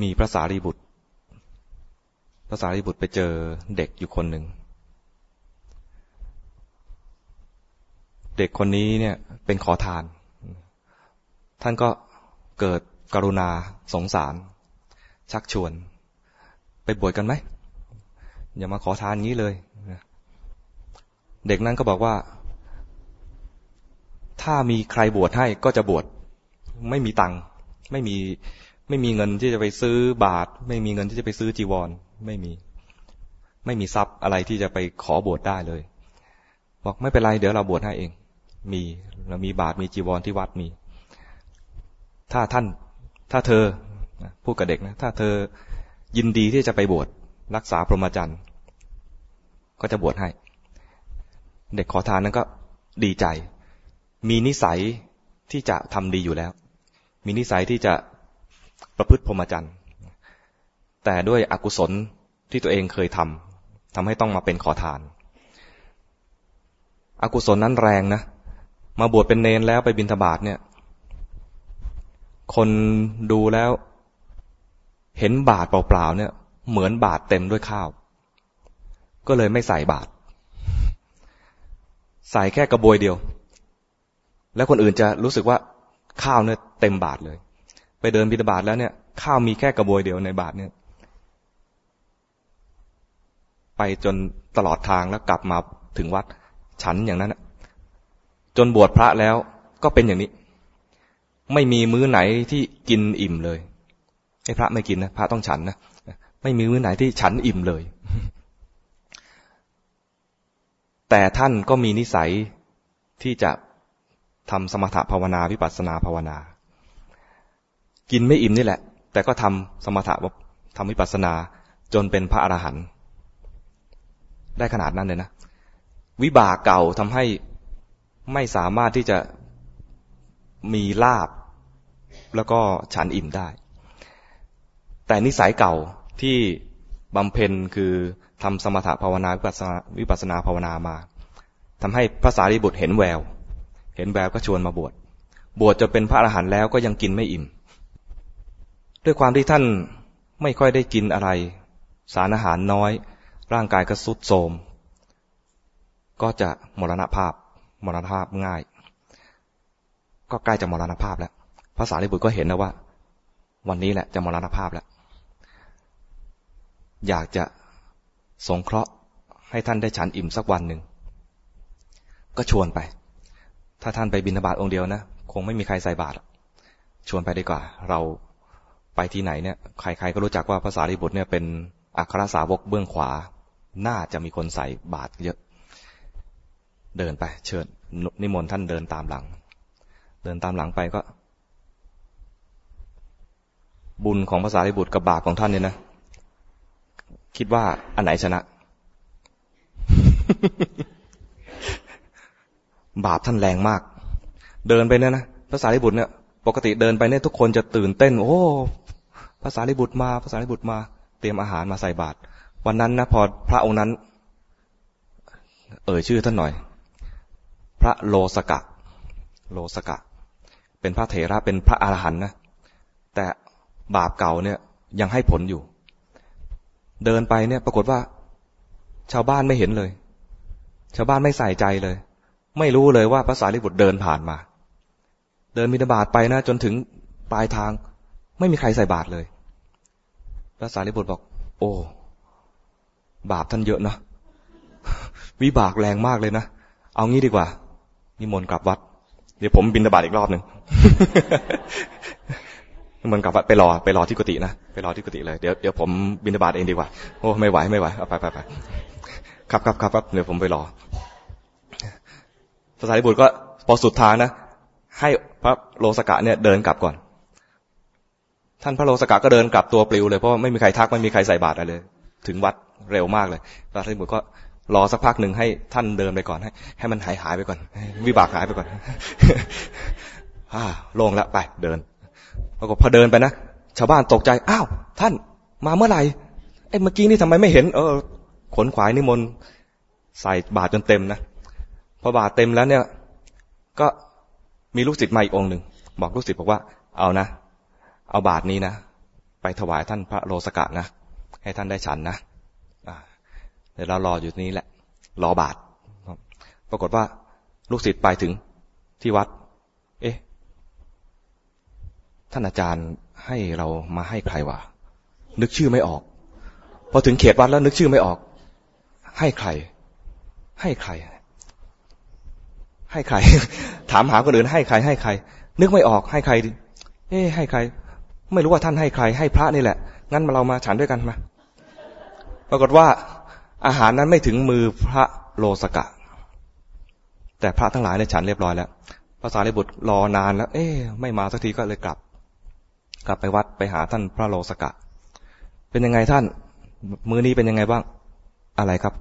มีพระสารีบุตร พระสารีบุตรไปเจอเด็กอยู่คนหนึ่ง เด็กคนนี้เนี่ยเป็นขอทาน ท่านก็เกิดกรุณาสงสาร ชักชวน ไปบวชกันไหม อย่ามาขอทานงี้เลย เด็กนั้นก็บอกว่า ถ้ามีใครบวชให้ก็จะบวช ไม่มีตังค์ ไม่มี ไม่มีเงินที่จะไปซื้อบาท ไม่มีเงินที่จะไปซื้อจีวร ไม่มี ไม่มีทรัพย์อะไรที่จะไปขอบวชได้เลย บอกไม่เป็นไรเดี๋ยวเราบวชให้เอง มีเรามีบาทมีจีวรที่วัดมี ถ้าท่าน ถ้าเธอพูดกับเด็กนะ ถ้าเธอยินดีที่จะไปบวชรักษาพรหมจรรย์ก็จะบวชให้ เด็กขอทานนั้นก็ดีใจ มีนิสัยที่จะทำดีอยู่แล้ว มีนิสัยที่จะ ประพฤติพรหมจรรย์ แต่ด้วยอกุศลที่ตัวเองเคยทำทำให้ต้องมาเป็นขอทาน อกุศลนั้นแรงนะ มาบวชเป็นเนนแล้วไปบิณฑบาตเนี่ย คนดูแล้ว เห็นบาทเปล่าๆเนี่ย เหมือนบาทเต็มด้วยข้าว ก็เลยไม่ใส่บาท ใส่แค่กระบวยเดียว แล้วคนอื่นจะรู้สึกว่าข้าวเนี่ยเต็มบาทเลย ไปเดินบิณฑบาตแล้วเนี่ยข้าวมีแค่กระบวยเดียวในบาทเนี่ย ไปจนตลอดทางแล้วกลับมาถึงวัด ฉันอย่างนั้นจนบวชพระแล้วก็เป็นอย่างนี้ ไม่มีมื้อไหนที่กินอิ่มเลยไอ้พระไม่กินนะพระต้องฉันนะไม่มีมื้อไหนที่ฉันอิ่มเลย แต่ท่านก็มีนิสัยที่จะทำสมถภาวนาวิปัสสนาภาวนา กินไม่อิ่มนี่แหละ แต่ก็ทำสมถะทำวิปัสสนาจนเป็นพระอรหันต์ได้ขนาดนั้นเลยนะ วิบากเก่าทำให้ไม่สามารถที่จะมีลาบ แล้วก็ฉันอิ่มได้ แต่นิสัยเก่าที่บำเพ็ญคือทำสมถะภาวนาวิปัสนาวิปัสนาภาวนามาทำให้พระสารีบุตรเห็นแวว เห็นแววก็ชวนมาบวชบวชจะเป็นพระอรหันต์แล้วก็ยังกินไม่อิ่ม ด้วยความที่ท่านไม่ค่อยได้กินอะไร สารอาหารน้อย ร่างกายก็สุดโทมก็จะมรณภาพมรณภาพง่าย ก็ใกล้จะมรณภาพแล้วภาษาลิบุตรก็เห็นนะว่า วันนี้แหละจะมรณภาพแล้ว อยากจะสงเคราะห์ให้ท่านได้ฉันอิ่มสักวันหนึ่ง ก็ชวนไป ถ้าท่านไปบิณฑบาตองค์เดียวนะ คงไม่มีใครใส่บาตรชวนไปดีกว่า เรา ไปที่ไหนเนี่ยใครๆก็รู้จักว่าภาษาริบุตรเนี่ยเป็นอัครสาวกเบื้องขวา น่าจะมีคนใส่บาตรเยอะ เดินไป เชิญนิมนต์ท่านเดินตามหลัง เดินตามหลังไปก็ บุญของภาษาริบุตรกับบาปของท่านเนี่ยนะคิดว่าอันไหนชนะ บาปท่านแรงมาก เดินไปเนี่ยนะภาษาริบุตรเนี่ยปกติเดินไปเนี่ยทุกคนจะตื่นเต้น โอ้ ภาษาลิบุตรมาภาษาลิบุตรมา เตรียมอาหารมาใส่บาตรวันนั้นนะพอพระองค์นั้น เอ่ยชื่อท่านหน่อย พระโลสกะ โลสกะ เป็นพระเถระเป็นพระอรหันต์นะแต่บาปเก่าเนี่ยยังให้ผลอยู่ เดินไปเนี่ย ปรากฏว่า ชาวบ้านไม่เห็นเลย ชาวบ้านไม่ใส่ใจเลย ไม่รู้เลยว่าภาษาลิบุตรเดินผ่านมา เดินมินาบาตไปนะจนถึงปลายทาง ไม่มีใครใส่บาตรเลย ระสารีบุตรบอก โอ้ บาปท่านเยอะนะวิบากแรงมากเลยนะ เอางี้ดีกว่า นิมนต์กลับวัด เดี๋ยวผมบินตบาตอีกรอบหนึ่งนิมนต์กลับวัดไปรอไปรอที่กุฏินะ ไปรอที่กุฏิเลย เดี๋ยวเดี๋ยวผมบินตบาตเองดีกว่า โอ้ไม่ไหวไม่ไหวเอาไปไปไปครับครับครับครับเดี๋ยวผมไปรอพระสารีบุตรก็พอสุดทางนะให้พระโลสกะเนี่ยเดินกลับก่อน ท่านพระโลสกาก็เดินกลับตัวปลิวเลยเพราะไม่มีใครทักไม่มีใครใส่บาตรอะไรเลย ถึงวัดเร็วมากเลยพระสารีบุตรก็รอสักพักหนึ่งให้ท่านเดินไปก่อนให้ ให้มันหายหายไปก่อน วิบากหายไปก่อนอ่าลงแล้วไปเดินปรากฏพอเดินไปนะชาวบ้านตกใจอ้าวท่านมาเมื่อไหร่ไอ้เมื่อกี้นี่ทำไมไม่เห็น เออ ขนขวายนิมนต์ใส่บาตรจนเต็มนะพอบาตรเต็มแล้วเนี่ย ก็มีลูกศิษย์มาอีกองหนึ่งบอกลูกศิษย์บอกว่า เอานะ เอาบาทนี้นะ ไปถวายท่านพระโลสกะนะ ให้ท่านได้ฉันนะเดี๋ยวเรารออยู่นี้แหละ รอบาท ปรากฏว่าลูกศิษย์ไปถึงที่วัด เอ๊ะ ท่านอาจารย์ให้เรามาให้ใครวะ นึกชื่อไม่ออก พอถึงเขตวัดแล้วนึกชื่อไม่ออก ให้ใคร ให้ใคร ให้ใคร ถามหาคนอื่นให้ใคร ให้ใคร นึกไม่ออก ให้ใคร เอ๊ะ ให้ใคร ไม่รู้ว่าท่านให้ใครให้พระนี่แหละ งั้นมาเรามาฉันด้วยกันมา ปรากฏว่าอาหารนั้นไม่ถึงมือพระโลสกะ แต่พระทั้งหลายในฉันเรียบร้อยแล้วภาษาลิบุตรรอนานแล้ว เอ๊ไม่มาสักทีก็เลยกลับ กลับไปวัดไปหาท่านพระโลสกะ เป็นยังไงท่าน มือนี้เป็นยังไงบ้าง อะไรครับ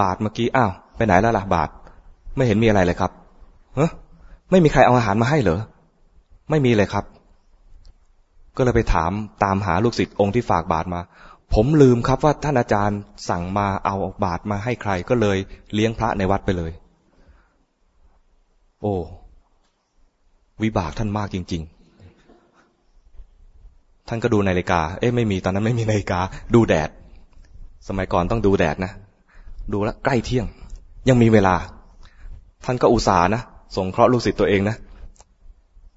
บาทเมื่อกี้ อ้าว ไปไหนแล้วล่ะบาท ไม่เห็นมีอะไรเลยครับเฮ้ไม่มีใครเอาอาหารมาให้เหรอ ไม่มีเลยครับ ก็เลยไปถามตามหาลูกศิษย์องค์ที่ฝากบาทมา ผมลืมครับว่าท่านอาจารย์สั่งมาเอาบาตรมาให้ใครก็เลยเลี้ยงพระในวัดไปเลย โอ้ วิบากท่านมากจริง ๆ ท่านก็ดูนาฬิกา เอ๊ะไม่มีตอนนั้นไม่มีนาฬิกา ดูแดด สมัยก่อนต้องดูแดดนะ ดูแลใกล้เที่ยง ยังมีเวลา ท่านก็อุตส่าห์นะส่งเคราะห์ลูกศิษย์ตัวเองนะ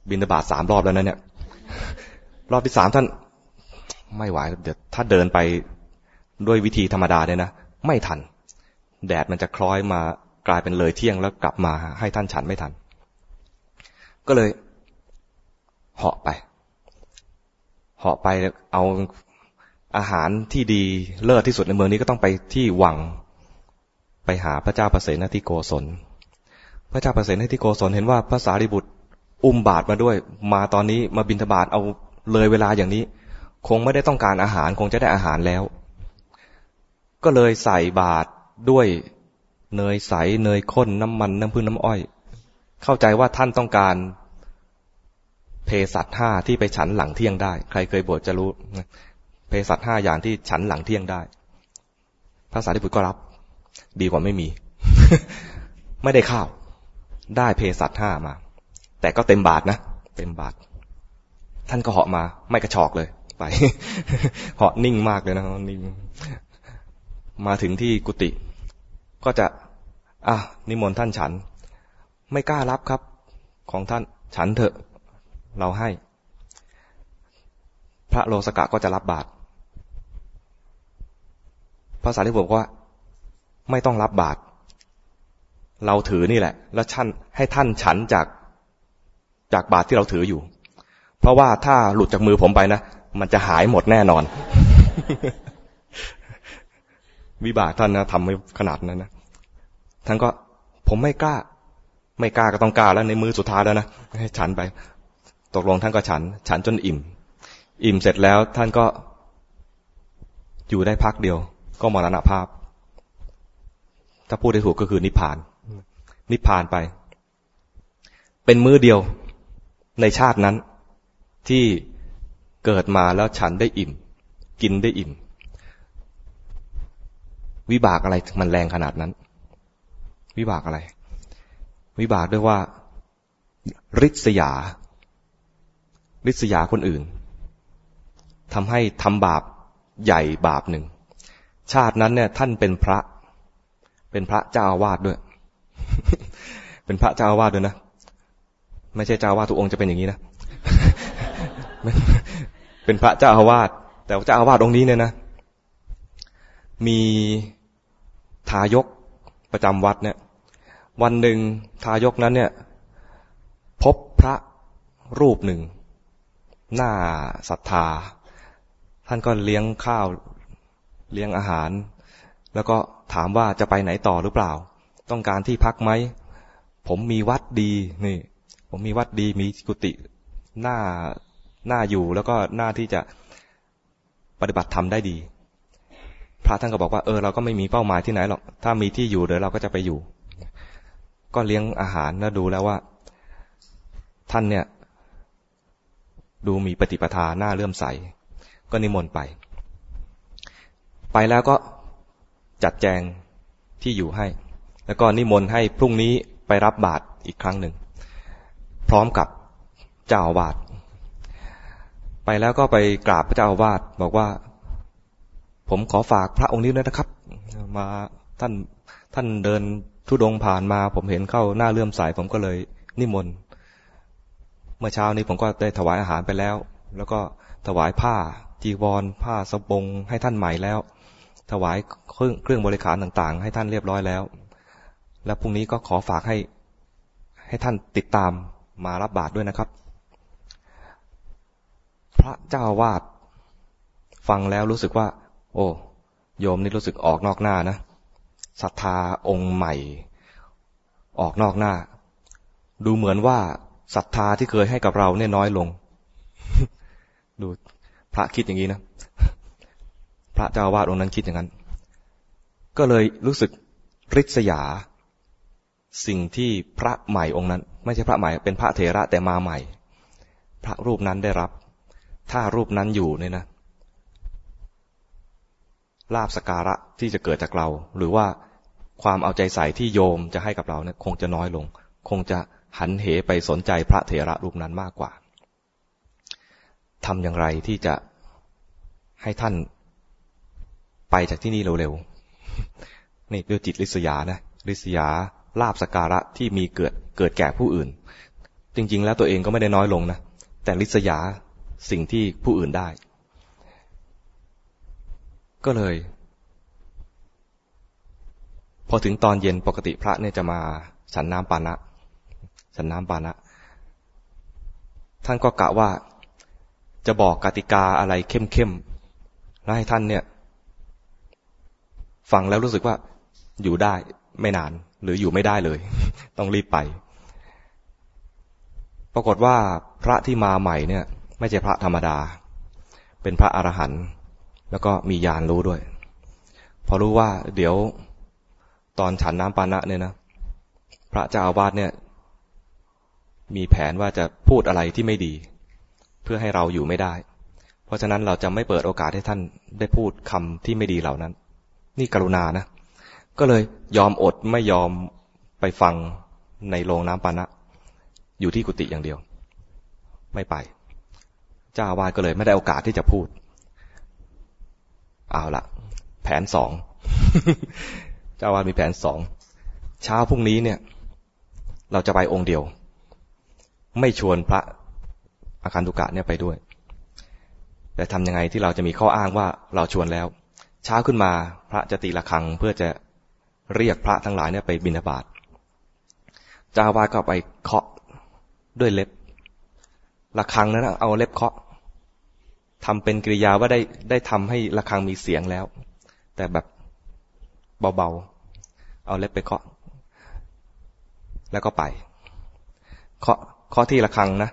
บินบาตสามรอบแล้วนะเนี่ย รอบที่สามท่าน ไม่ไหวเดี๋ยวถ้าเดินไปด้วยวิธีธรรมดาเนี่ยนะไม่ทัน แดดมันจะคล้อยมากลายเป็นเลยเที่ยงแล้วกลับมาให้ท่านฉันไม่ทัน ก็เลยเหาะไปเหาะไปเอาอาหารที่ดีเลิศที่สุดในเมืองนี้ก็ต้องไปที่วัง ไปหาพระเจ้าประเสนที่โกศล พระเจ้าประเสนที่โกศลเห็นว่าพระสารีบุตรอุ้มบาทมาด้วย มาตอนนี้มาบินทบาทเอา เลยเวลาอย่างนี้ คงไม่ได้ต้องการอาหารคงจะได้อาหารแล้ว ก็เลยใส่บาตรด้วยเนยใสเนยข้นน้ำมันน้ำพึ่งน้ำอ้อย เข้าใจว่าท่านต้องการเพสัตห้าที่ไปฉันหลังเที่ยงได้ ใครเคยบวชจะรู้เพสัตห้าอย่างที่ฉันหลังเที่ยงได้พระสารีบุตรก็รับ ดีกว่าไม่มี ไม่ได้ข้าว ได้เพสัตห้ามา แต่ก็เต็มบาทนะ เต็มบาท ท่านก็เหาะมา ไม่กระชอกเลย ไปเหาะนิ่งมากเลยนะนิ่งมาถึงที่กุฏิก็จะ อะนิมนต์ท่านฉัน ไม่กล้ารับครับ ของท่านฉันเถอะ เราให้ พระโลสกะก็จะรับบาตรภาษาที่บอกว่า ไม่ต้องรับบาตรเราถือนี่แหละ แล้วท่านให้ท่านฉันจากจากบาตรที่เราถืออยู่ เพราะว่าถ้าหลุดจากมือผมไปนะ มันจะหายหมดแน่นอน วิบากท่านนะทำไม่ขนาดนั้นนะท่านก็ผมไม่กล้า ไม่กล้าก็ต้องกล้าแล้วในมือสุดท้ายแล้วนะให้ฉันไป ตกลงท่านก็ฉัน ฉันจนอิ่ม อิ่มเสร็จแล้วท่านก็อยู่ได้พักเดียว ก็มรณภาพ ถ้าพูดได้ถูกก็คือนิพพาน นิพพานไป เป็นมือเดียวในชาตินั้น ที่เกิดมาแล้วฉันได้อิ่ม กินได้อิ่ม วิบากอะไรมันแรงขนาดนั้น วิบากอะไร วิบากด้วยว่าริษยา ริษยาคนอื่นทำให้ทำบาปใหญ่บาปหนึ่ง ชาตินั้นเนี่ย ท่านเป็นพระ เป็นพระเจ้าอาวาสด้วย เป็นพระเจ้าอาวาสด้วยนะ ไม่ใช่เจ้าอาวาสทุกองค์จะเป็นอย่างนี้นะ เป็นพระเจ้าอาวาสแต่เจ้าอาวาสองค์นี้เนี่ยนะ มีทายกประจำวัดเนี่ย วันหนึ่งทายกนั้นเนี่ย พบพระรูปหนึ่ง หน้าศรัทธา ท่านก็เลี้ยงข้าวเลี้ยงอาหาร แล้วก็ถามว่าจะไปไหนต่อหรือเปล่า ต้องการที่พักไหม ผมมีวัดดีนี่ ผมมีวัดดีมีกุฏิหน้า น้าอยู่แล้วก็น้าที่จะปฏิบัติธรรมได้ดี พระท่านก็บอกว่าเออเราก็ไม่มีเป้าหมายที่ไหนหรอก ถ้ามีที่อยู่เดี๋ยวเราก็จะไปอยู่ ก็เลี้ยงอาหารแล้วดูแล้วว่า ท่านเนี่ย ดูมีปฏิปทาหน้าเลื่อมใส ก็นิมนต์ไป ไปแล้วก็จัดแจงที่อยู่ให้ แล้วก็นิมนต์ให้พรุ่งนี้ไปรับบาตรอีกครั้งหนึ่ง พร้อมกับเจ้าอาวาส ไปแล้วก็ไปกราบพระเจ้าอาวาสบอกว่า ผมขอฝากพระองค์นี้ด้วยนะครับ มาท่านท่านเดินทุดงผ่านมา ผมเห็นเข้าหน้าเลื่อมใสผมก็เลยนิมนต์เมื่อเช้านี้ผมก็ได้ถวายอาหารไปแล้ว แล้วก็ถวายผ้าจีวร ผ้าสบงให้ท่านใหม่แล้ว ถวายเครื่องเครื่องบริการต่างๆ ให้ท่านเรียบร้อยแล้ว แล้วพรุ่งนี้ก็ขอฝากให้ให้ท่านติดตามมารับบาตรด้วยนะครับ พระเจ้าวาดฟังแล้วรู้สึกว่า โอ้โยมนี่รู้สึกออกนอกหน้านะศรัทธาองค์ใหม่ ออกนอกหน้า ดูเหมือนว่าศรัทธาที่เคยให้กับเราเนี่ยน้อยลง ดูพระคิดอย่างนี้นะ พระเจ้าวาดองค์นั้นคิดอย่างนั้น ก็เลยรู้สึกริษยา สิ่งที่พระใหม่องค์นั้น ไม่ใช่พระใหม่เป็นพระเถระแต่มาใหม่ พระรูปนั้นได้รับ ถ้ารูปนั้นอยู่เนี่ยนะลาบสการะที่จะเกิดจากเรา หรือว่าความเอาใจใส่ที่โยมจะให้กับเราเนี่ยคงจะน้อยลง คงจะหันเหไปสนใจพระเถระรูปนั้นมากกว่าทำอย่างไรที่จะให้ท่านไปจากที่นี่เร็วๆนี่ด้วยจิตลิษยานะลิษยาลาบสการะที่มีเกิดเกิดแก่ผู้อื่น จริง ๆ แล้วตัวเองก็ไม่ได้น้อยลงนะแต่ลิษยา สิ่งที่ผู้อื่นได้ ก็เลย พอถึงตอนเย็นปกติพระเนี่ยจะมาฉันน้ำปานะ ฉันน้ำปานะ ท่านก็กะว่าจะบอกกติกาอะไรเข้มๆแล้วให้ท่านเนี่ย ฟังแล้วรู้สึกว่าอยู่ได้ไม่นาน หรืออยู่ไม่ได้เลย ต้องรีบไป ปรากฏว่าพระที่มาใหม่เนี่ย ไม่ใช่พระธรรมดา เป็นพระอรหันต์แล้วก็มีญาณรู้ด้วย พอรู้ว่าเดี๋ยวตอนฉันน้ำปานะเนี่ยนะ พระเจ้าอาวาสเนี่ย มีแผนว่าจะพูดอะไรที่ไม่ดี เพื่อให้เราอยู่ไม่ได้ เพราะฉะนั้นเราจะไม่เปิดโอกาสให้ท่านได้พูดคำที่ไม่ดีเหล่านั้น นี่กรุณานะ ก็เลยยอมอดไม่ยอมไปฟังในโรงน้ำปานะ อยู่ที่กุฏิอย่างเดียว ไม่ไป จ้าวาดก็เลยไม่ได้โอกาสที่จะพูด เอาละแผนสอง เจ้าวาดมีแผนสอง เช้าพรุ่งนี้เนี่ย เราจะไปองค์เดียว ไม่ชวนพระอาการตุกะเนี่ยไปด้วย แต่ทำยังไงที่เราจะมีข้ออ้างว่าเราชวนแล้ว เช้าขึ้นมาพระจะตีละครังเพื่อจะเรียกพระทั้งหลายเนี่ยไปบิณฑบาตจ้าวาดก็ไปเคาะด้วยเล็บละครังนั้นเอาเล็บเคาะ ทำเป็นกริยาว่าได้ได้ทำให้ละคังมีเสียงแล้ว แต่แบบเบาๆ เอาเล็บไปเคาะ แล้วก็ไป เคาะเคาะที่ละคังนะ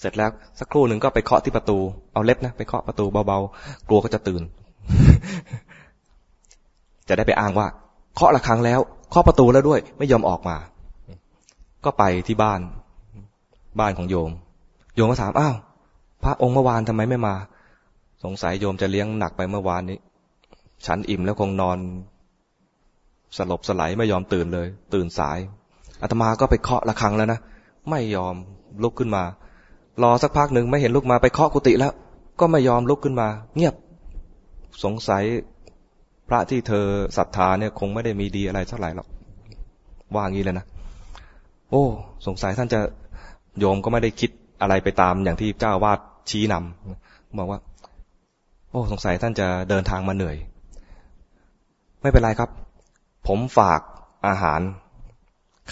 เสร็จแล้วสักครู่หนึ่งก็ไปเคาะที่ประตู เอาเล็บนะไปเคาะประตูเบาๆ กลัวก็จะตื่น จะได้ไปอ้างว่า เคาะละคังแล้ว เคาะประตูแล้วด้วย ไม่ยอมออกมา ก็ไปที่บ้าน บ้านของโยม โยมก็ถาม อ้าว พระองค์เมื่อวานทำไมไม่มา สงสัยโยมจะเลี้ยงหนักไปเมื่อวานนี้ ฉันอิ่มแล้วคงนอน สลบสลายไม่ยอมตื่นเลย ตื่นสายอาตมาก็ไปเคาะละคังแล้วนะไม่ยอมลุกขึ้นมา รอสักพักหนึ่งไม่เห็นลุกมาไปเคาะกุฏิแล้ว ก็ไม่ยอมลุกขึ้นมา เงียบสงสัยพระที่เธอศรัทธาเนี่ยคงไม่ได้มีดีอะไรเท่าไหร่หรอกว่างี้เลยนะ โอ้ สงสัยท่านจะโยมก็ไม่ได้คิดอะไรไปตามอย่างที่เจ้าวาด ชี้นำบอกว่า โอ้สงสัยท่านจะเดินทางมาเหนื่อย ไม่เป็นไรครับ ผมฝากอาหาร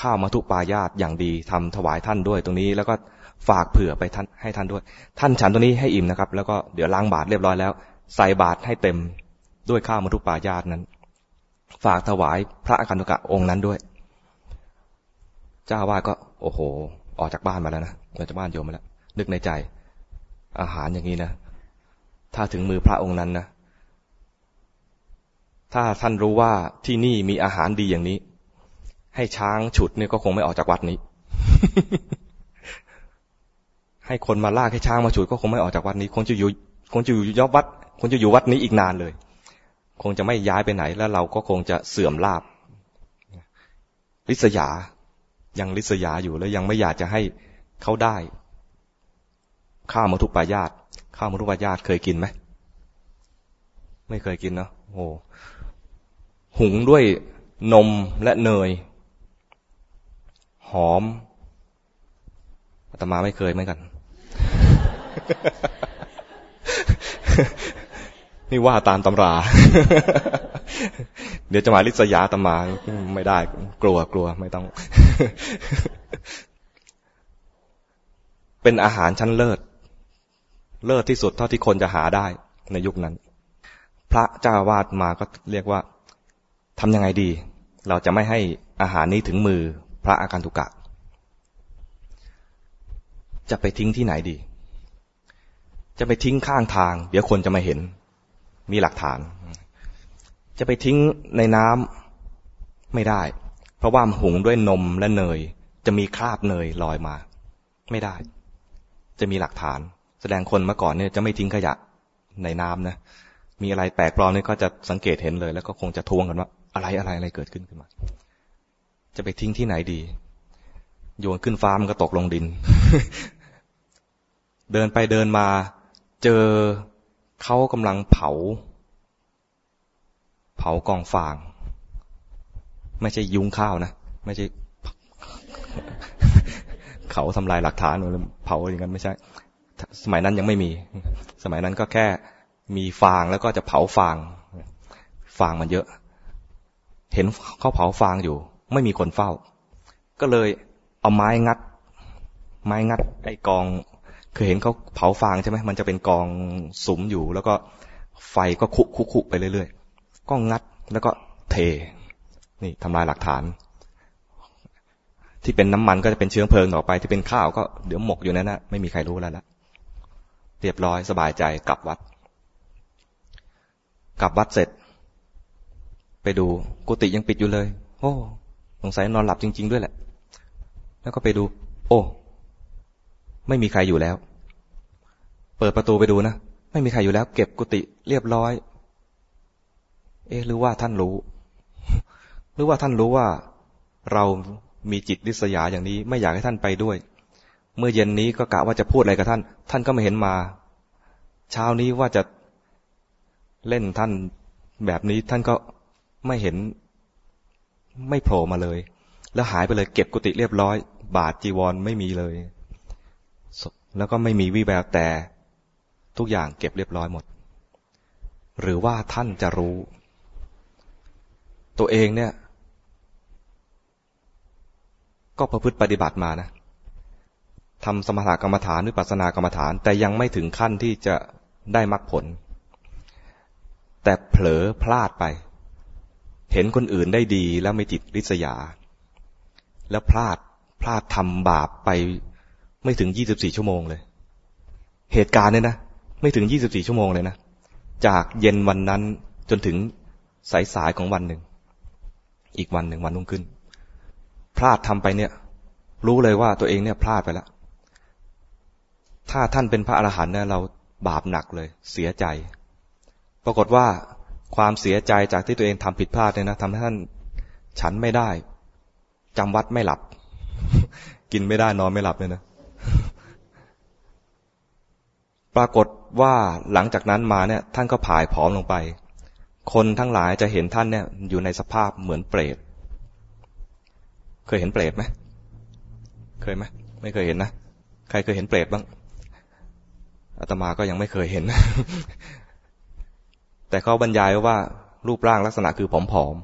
ข้าวมาทุปายาตอย่างดีทำถวายท่านด้วยตรงนี้ แล้วก็ฝากเผื่อไปท่านให้ท่านด้วย ท่านฉันตัวนี้ให้อิ่มนะครับ แล้วก็เดี๋ยวล้างบาตรเรียบร้อยแล้ว ใส่บาตรให้เต็มด้วยข้าวมัทุปายาตนั้น ฝากถวายพระอคันุกะองค์นั้นด้วย เจ้าวาดก็ โอ้โห ออกจากบ้านมาแล้วนะออกจากบ้านโยมมาแล้ว นึกในใจ อาหารอย่างนี้นะ ถ้าถึงมือพระองค์นั้นนะ ถ้าท่านรู้ว่าที่นี่มีอาหารดีอย่างนี้ ให้ช้างฉุดเนี่ยก็คงไม่ออกจากวัดนี้ ให้คนมาลากให้ช้างมาฉุดก็คงไม่ออกจากวัดนี้ คงจะอยู่คงจะอยู่ยอบวัด คงจะอยู่วัดนี้อีกนานเลย คงจะไม่ย้ายไปไหน แล้วเราก็คงจะเสื่อมลาบลิษยา ยังลิษยาอยู่แล้วยังไม่อยากจะให้เขาได้ ข้าวมทุปายาตข้าวมรุวญาติเคยกินไหมไม่เคยกินเนาะโอ้หุงด้วยนมและเนย หอมอาตมาไม่เคยเหมือนกัน นี่ว่าตามตำรา เดี๋ยวจะมาลิษยาตมาไม่ได้ กลัวกลัวไม่ต้อง เป็นอาหารชั้นเลิศ เลิศที่สุดเท่าที่คนจะหาได้ในยุคนั้น พระเจ้าวาดมาก็เรียกว่าทำยังไงดี เราจะไม่ให้อาหารนี้ถึงมือพระอาการตุกะ จะไปทิ้งที่ไหนดี จะไปทิ้งข้างทาง เดี๋ยวคนจะมาเห็น มีหลักฐาน จะไปทิ้งในน้ำไม่ได้ เพราะว่าหุงด้วยนมและเนย จะมีคราบเนยลอยมา ไม่ได้ จะมีหลักฐาน แสดงคนเมื่อก่อนเนี่ยจะไม่ทิ้งขยะในน้ำนะ มีอะไรแปลกปลอมเนี่ยก็จะสังเกตเห็นเลย แล้วก็คงจะทวงกันว่า อะไรอะไรอะไรเกิดขึ้นขึ้นมา จะไปทิ้งที่ไหนดี โยนขึ้นฟ้ามันก็ตกลงดิน เดินไปเดินมา เจอเขากำลังเผา เผากองฟาง ไม่ใช่ยุงข้าวนะ ไม่ใช่ เขาทำลายหลักฐานหรือเผาอย่างนั้นไม่ใช่ สมัยนั้นยังไม่มี สมัยนั้นก็แค่มีฟางแล้วก็จะเผาฟาง ฟางมันเยอะ เห็นเขาเผาฟางอยู่ ไม่มีคนเฝ้า ก็เลยเอาไม้งัด ไม้งัดไอ้กองเคยเห็นเขาเผาฟางใช่ไหมมันจะเป็นกองสุมอยู่ แล้วก็ไฟก็คุกคุกคุกไปเรื่อยๆก็งัดแล้วก็เท นี่ทำลายหลักฐาน ที่เป็นน้ำมันก็จะเป็นเชื้อเพลิงต่อไป ที่เป็นข้าวก็เดี๋ยวหมกอยู่นั่นนะไม่มีใครรู้แล้วละ เรียบร้อยสบายใจกลับวัด กลับวัดเสร็จ ไปดูกุฏิยังปิดอยู่เลย โอ้สงสัยนอนหลับจริง ๆ ด้วยแหละ แล้วก็ไปดู โอ้ ไม่มีใครอยู่แล้ว เปิดประตูไปดูนะไม่มีใครอยู่แล้ว เก็บกุฏิเรียบร้อย เอ๊ะหรือว่าท่านรู้ หรือว่าท่านรู้ว่าเรามีจิตริษยาอย่างนี้ ไม่อยากให้ท่านไปด้วย เมื่อเย็นนี้ก็กะว่าจะพูดอะไรกับท่าน ท่านก็ไม่เห็นมา เช้านี้ว่าจะเล่นท่านแบบนี้ท่านก็ไม่เห็นไม่โผล่มาเลย แล้วหายไปเลยเก็บกุฏิเรียบร้อย บาทจีวรไม่มีเลย แล้วก็ไม่มีวิแววแต่ทุกอย่างเก็บเรียบร้อยหมด หรือว่าท่านจะรู้ ตัวเองเนี่ย ก็ประพฤติปฏิบัติมานะ ทำสมถกรรมฐานวิปัสนากรรมฐาน แต่ยังไม่ถึงขั้นที่จะได้มรรคผล แต่เผลอพลาดไป เห็นคนอื่นได้ดีแล้วไม่จิตริษยา แล้วพลาดพลาดทำบาปไปไม่ถึงยี่สิบสี่ชั่วโมงเลย เหตุการณ์เนี่ยนะ ไม่ถึงยี่สิบสี่ชั่วโมงเลยนะ จากเย็นวันนั้นจนถึงสายสายของวันหนึ่ง อีกวันหนึ่งวันรุ่งขึ้น พลาดทำไปเนี่ย รู้เลยว่าตัวเองเนี่ยพลาดไปแล้ว ถ้าท่านเป็นพระอรหันต์เนี่ยเราบาปหนักเลย เสียใจ ปรากฏว่าความเสียใจจากที่ตัวเองทำผิดพลาดเนี่ยนะทำให้ท่านฉันไม่ได้จำวัดไม่หลับ กินไม่ได้นอนไม่หลับเลยนะ ปรากฏว่าหลังจากนั้นมาเนี่ย ท่านก็ผายผอมลงไป คนทั้งหลายจะเห็นท่านเนี่ย อยู่ในสภาพเหมือนเปรต เคยเห็นเปรตไหม เคยไหมไม่เคยเห็นนะ ใครเคยเห็นเปรตบ้าง อาตมาก็ยังไม่เคยเห็น แต่เขาบรรยายว่ารูปร่างลักษณะคือผอมผอม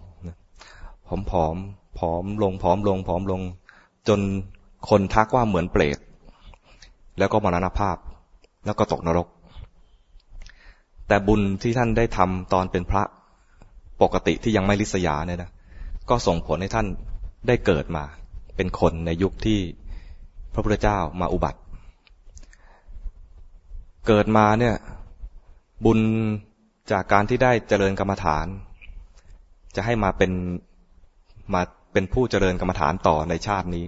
ผอมผอมผอมลงผอมลงผอมลง จนคนทักว่าเหมือนเปรตแล้วก็มรณภาพ แล้วก็ตกนรก แต่บุญที่ท่านได้ทำตอนเป็นพระปกติที่ยังไม่ลิษยาเนี่ยนะก็ส่งผลให้ท่านได้เกิดมา เป็นคนในยุคที่พระพุทธเจ้ามาอุบัติ เกิดมาเนี่ย บุญจากการที่ได้เจริญกรรมฐาน จะให้มาเป็นมาเป็นผู้เจริญกรรมฐานต่อในชาตินี้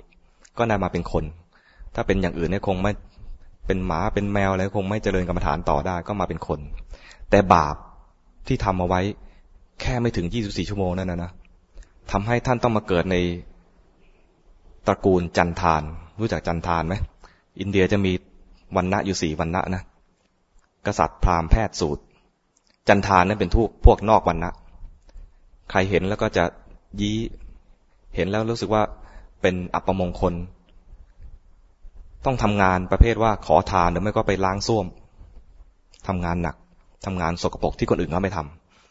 ก็ได้มาเป็นคน ถ้าเป็นอย่างอื่นเนี่ยคงไม่เป็นหมาเป็นแมวอะไรคงไม่เจริญกรรมฐานต่อได้ก็มาเป็นคน แต่บาปที่ทำเอาไว้แค่ไม่ถึง 24 ชั่วโมงนั่นนะนะทำให้ท่านต้องมาเกิดในตระกูลจันทาน รู้จักจันทานไหมอินเดียจะมีวันณะอยู่สี่วันณะนะ กษัตริย์พราหมณ์แพทย์สูตร จันทานนั้นเป็นทุกพวกนอกวันนะใครเห็นแล้วก็จะยี้เห็นแล้วรู้สึกว่าเป็นอัปมงคล ต้องทำงานประเภทว่าขอทานหรือไม่ก็ไปล้างส้วมทำงานหนักทำงานสกปรกที่คนอื่นเขาไม่ท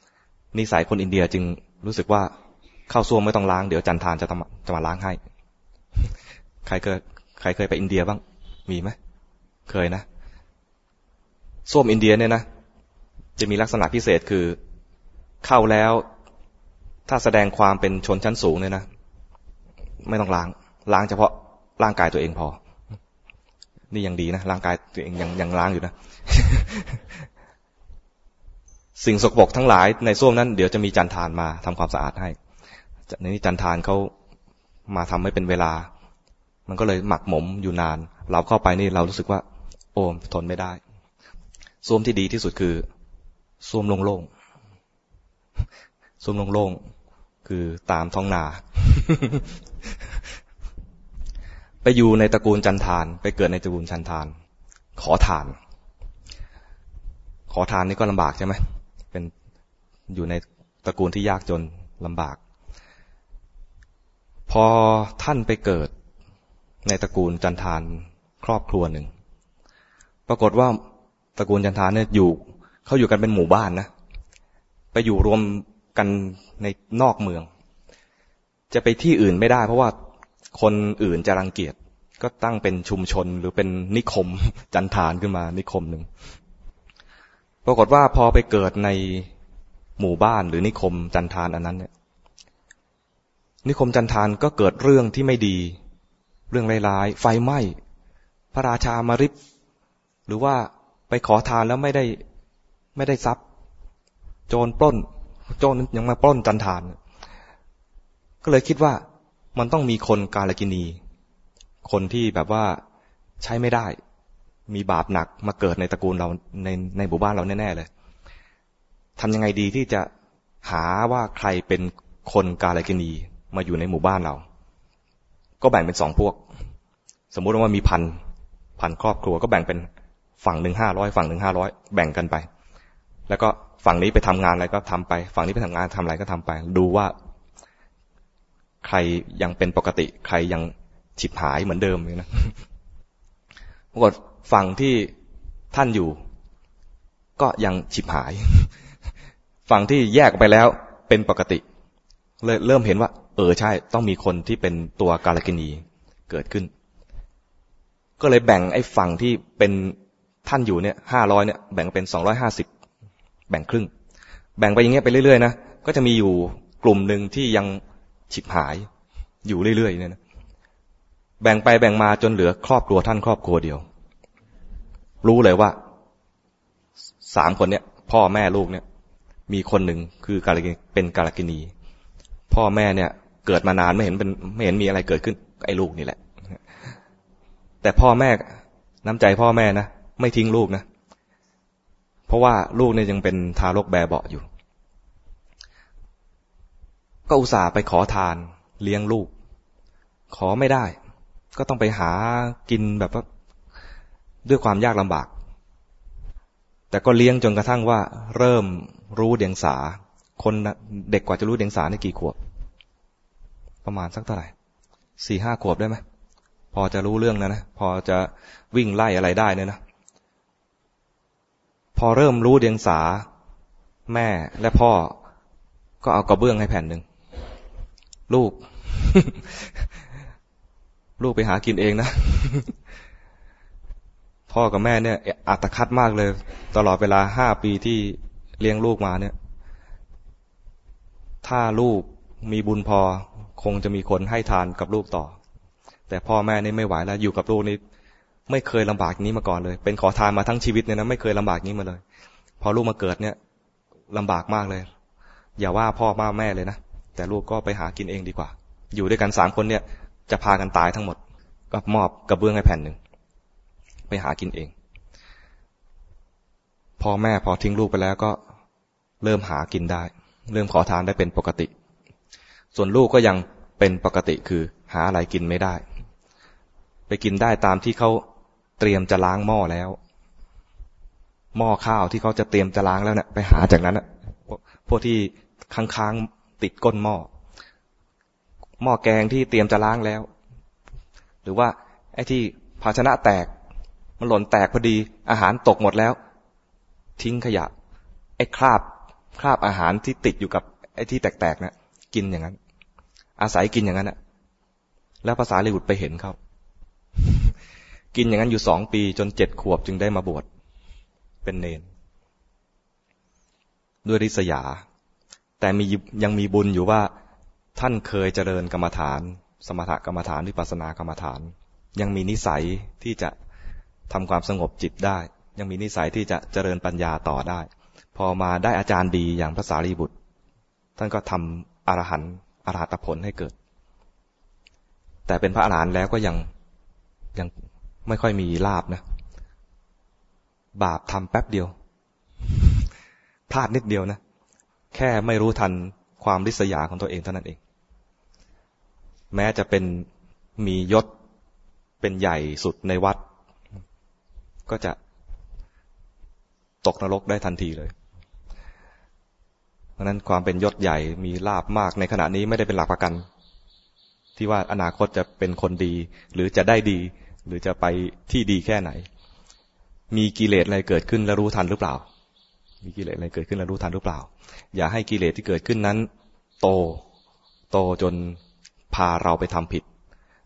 ำนิสัยคนอินเดียจึงรู้สึกว่าเข้าส้วมไม่ต้องล้างเดี๋ยวจันทานจะจะมาล้างให้ ใครเคยใครเคยไปอินเดียบ้าง มีไหม เคยนะ ส้วมอินเดียเนี่ยนะจะมีลักษณะพิเศษคือเข้าแล้ว ถ้าแสดงความเป็นชนชั้นสูงเนี่ยนะไม่ต้องล้างล้างเฉพาะร่างกายตัวเองพอ นี่ยังดีนะร่างกายตัวเองยังยังล้างอยู่นะ สิ่งสกปรกทั้งหลายในส้วมนั้นเดี๋ยวจะมีจันทานมาทำความสะอาดให้ในนี้จันทานเขามาทำให้เป็นเวลา มันก็เลยหมักหมมอยู่นาน เราเข้าไปนี่เรารู้สึกว่า โอ้ทนไม่ได้ ส้วมที่ดีที่สุดคือส้วมโล่งๆส้วมโล่งๆคือตามท้องนา ไปอยู่ในตระกูลจันทาน ไปเกิดในตระกูลจันทาน ขอทาน ขอทานนี่ก็ลำบากใช่ไหมเป็นอยู่ในตระกูลที่ยากจนลำบาก พอท่านไปเกิดในตระกูลจันทานครอบครัวหนึ่ง ปรากฏว่า ตระกูลจันทานเนี่ยอยู่เขาอยู่กันเป็นหมู่บ้านนะไปอยู่รวมกันในนอกเมือง จะไปที่อื่นไม่ได้ เพราะว่าคนอื่นจะรังเกียจก็ตั้งเป็นชุมชนหรือเป็นนิคมจันทานขึ้นมานิคมหนึ่งปรากฏว่าพอไปเกิดในหมู่บ้านหรือนิคมจันทานอันนั้นเนี่ยนิคมจันทานก็เกิดเรื่องที่ไม่ดี เรื่องร้ายๆไฟไหม้ พระราชามาริบหรือว่า ไปขอทานแล้วไม่ได้ไม่ได้ทรัพย์ โจรปล้น โจรยังมาปล้นจันทาน ก็เลยคิดว่ามันต้องมีคนกาลกินี คนที่แบบว่าใช้ไม่ได้ มีบาปหนักมาเกิดในตระกูลเราในในหมู่บ้านเราแน่ ๆ เลยทำยังไงดีที่จะหาว่าใครเป็นคนกาลกินีมาอยู่ในหมู่บ้านเรา ก็แบ่งเป็นสองพวก สมมุติว่ามีพันพันครอบครัวก็แบ่งเป็น ฝั่งหนึ่งห้าร้อยฝั่งหนึ่งห้าร้อยแบ่งกันไป แล้วก็ฝั่งนี้ไปทำงานอะไรก็ทำไป ฝั่งนี้ไปทำงานทำอะไรก็ทำไป ดูว่า ใครยังเป็นปกติ ใครยังฉิบหายเหมือนเดิมเลยนะปรากฏฝั่งที่ท่านอยู่ ก็ยังฉิบหาย ฝั่งที่แยกออกไปแล้วเป็นปกติเลยเริ่มเห็นว่า เออใช่ ต้องมีคนที่เป็นตัวกาลกินีเกิดขึ้น ก็เลยแบ่งไอ้ฝั่งที่เป็น ท่านอยู่เนี่ยห้าร้อยเนี่ยแบ่งเป็นสองร้อยห้าสิบแบ่งครึ่ง แบ่งไปอย่างเงี้ยไปเรื่อยๆนะก็จะมีอยู่กลุ่มหนึ่งที่ยังฉิบหายอยู่เรื่อยๆเนี่ยนะแบ่งไปแบ่งมาจนเหลือครอบครัวท่านครอบครัวเดียว รู้เลยว่าสามคนเนี่ย พ่อแม่ลูกเนี่ย มีคนหนึ่งคือกาลกินเป็นกาลกินี พ่อแม่เนี่ย เกิดมานานไม่เห็นเป็นไม่เห็นมีอะไรเกิดขึ้นไอ้ลูกนี่แหละ แต่พ่อแม่น้ำใจพ่อแม่นะ ไม่ทิ้งลูกนะ เพราะว่าลูกเนี่ยยังเป็นทารกแบเบาอยู่ ก็อุตส่าห์ไปขอทานเลี้ยงลูก ขอไม่ได้ ก็ต้องไปหากินแบบว่าด้วยความยากลำบาก แต่ก็เลี้ยงจนกระทั่งว่า เริ่มรู้เดียงสา คนเด็กกว่าจะรู้เดียงสาในกี่ขวบ ประมาณสักเท่าไหร่สี่ห้าขวบได้ไหมพอจะรู้เรื่องนะนะ พอจะวิ่งไล่อะไรได้เนี่ยนะ พอเริ่มรู้เดียงสา แม่และพ่อ ก็เอากระเบื้องให้แผ่นหนึ่ง ลูก ลูกไปหากินเองนะ พ่อกับแม่เนี่ยอัตคัดมากเลย ตลอดเวลาห้าปีที่เลี้ยงลูกมาเนี่ย ถ้าลูกมีบุญพอ คงจะมีคนให้ทานกับลูกต่อ แต่พ่อแม่นี่ไม่ไหวแล้ว อยู่กับลูกนี่ ไม่เคยลำบากนี้มาก่อนเลย เป็นขอทานมาทั้งชีวิตเนี่ยนะไม่เคยลำบากนี้มาเลย พอลูกมาเกิดเนี่ยลำบากมากเลย อย่าว่าพ่อมาแม่เลยนะแต่ลูกก็ไปหากินเองดีกว่า อยู่ด้วยกันสามคนเนี่ย จะพากันตายทั้งหมด ก็มอบกระเบื้องให้แผ่นหนึ่งไปหากินเองพ่อแม่พอทิ้งลูกไปแล้วก็เริ่มหากินได้ เริ่มขอทานได้เป็นปกติ ส่วนลูกก็ยังเป็นปกติคือหาอะไรกินไม่ได้ ไปกินได้ตามที่เขา เตรียมจะล้างหม้อแล้ว หม้อข้าวที่เขาจะเตรียมจะล้างแล้วเนี่ยไปหาจากนั้นอะพวกที่ค้างๆติดก้นหม้อหม้อแกงที่เตรียมจะล้างแล้ว หรือว่าไอ้ที่ภาชนะแตก มันหล่นแตกพอดีอาหารตกหมดแล้ว ทิ้งขยะ ไอ้คราบคราบอาหารที่ติดอยู่กับไอ้ที่แตกๆนะกินอย่างนั้น อาศัยกินอย่างนั้นอะแล้วภาษาลิบุตรไปเห็นเขา กินอย่างนั้นอยู่สองปี จนเจ็ดขวบจึงได้มาบวชเป็นเนน ด้วยริษยา แต่มียังมีบุญอยู่ว่า ท่านเคยเจริญกรรมฐาน สมถกรรมฐานวิปัสสนากรรมฐาน ยังมีนิสัยที่จะทำความสงบจิตได้ ยังมีนิสัยที่จะเจริญปัญญาต่อได้ พอมาได้อาจารย์ดีอย่างพระสารีบุตร ท่านก็ทำอรหันต์อรหัตผลให้เกิด แต่เป็นพระอรหันต์แล้วก็ยังยัง ไม่ค่อยมีลาบนะ บาปทำแป๊บเดียว พลาดนิดเดียวนะ แค่ไม่รู้ทันความริษยาของตัวเองเท่านั้นเอง แม้จะเป็นมียศเป็นใหญ่สุดในวัด ก็จะตกนรกได้ทันทีเลยเพราะนั้นความเป็นยศใหญ่มีลาบมากในขณะนี้ไม่ได้เป็นหลักประกัน ที่ว่าอนาคตจะเป็นคนดี หรือจะได้ดี หรือจะไปที่ดีแค่ไหน มีกิเลสอะไรเกิดขึ้นแล้วรู้ทันหรือเปล่า มีกิเลสอะไรเกิดขึ้นแล้วรู้ทันหรือเปล่า อย่าให้กิเลสที่เกิดขึ้นนั้น โต โตจนพาเราไปทำผิด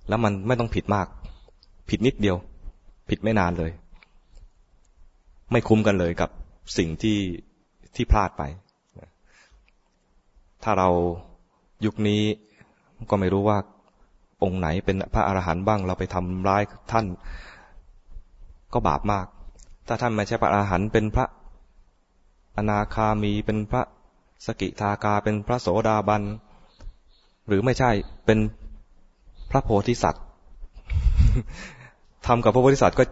แล้วมันไม่ต้องผิดมาก ผิดนิดเดียว ผิดไม่นานเลย ไม่คุ้มกันเลยกับสิ่งที่ที่พลาดไป ถ้าเรายุคนี้ก็ไม่รู้ว่า องค์ไหนเป็นพระอรหันต์บ้าง เราไปทำร้ายท่านก็บาปมาก ถ้าท่านไม่ใช่พระอรหันต์เป็นพระอนาคามีเป็นพระสกิทาคาเป็นพระโสดาบัน หรือไม่ใช่เป็นพระโพธิสัตว์ทำกับพระโพธิสัตว์ก็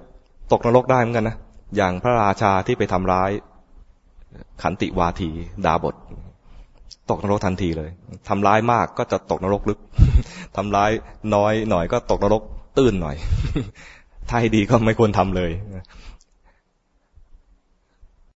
ตกนรกได้เหมือนกันนะ อย่างพระราชาที่ไปทำร้ายขันติวาทีดาบท ตกนรกทันทีเลยทำร้ายมากก็จะตกนรกลึกทำร้ายน้อยหน่อยก็ตกนรกตื้นหน่อย ถ้าให้ดีก็ไม่ควรทำเลย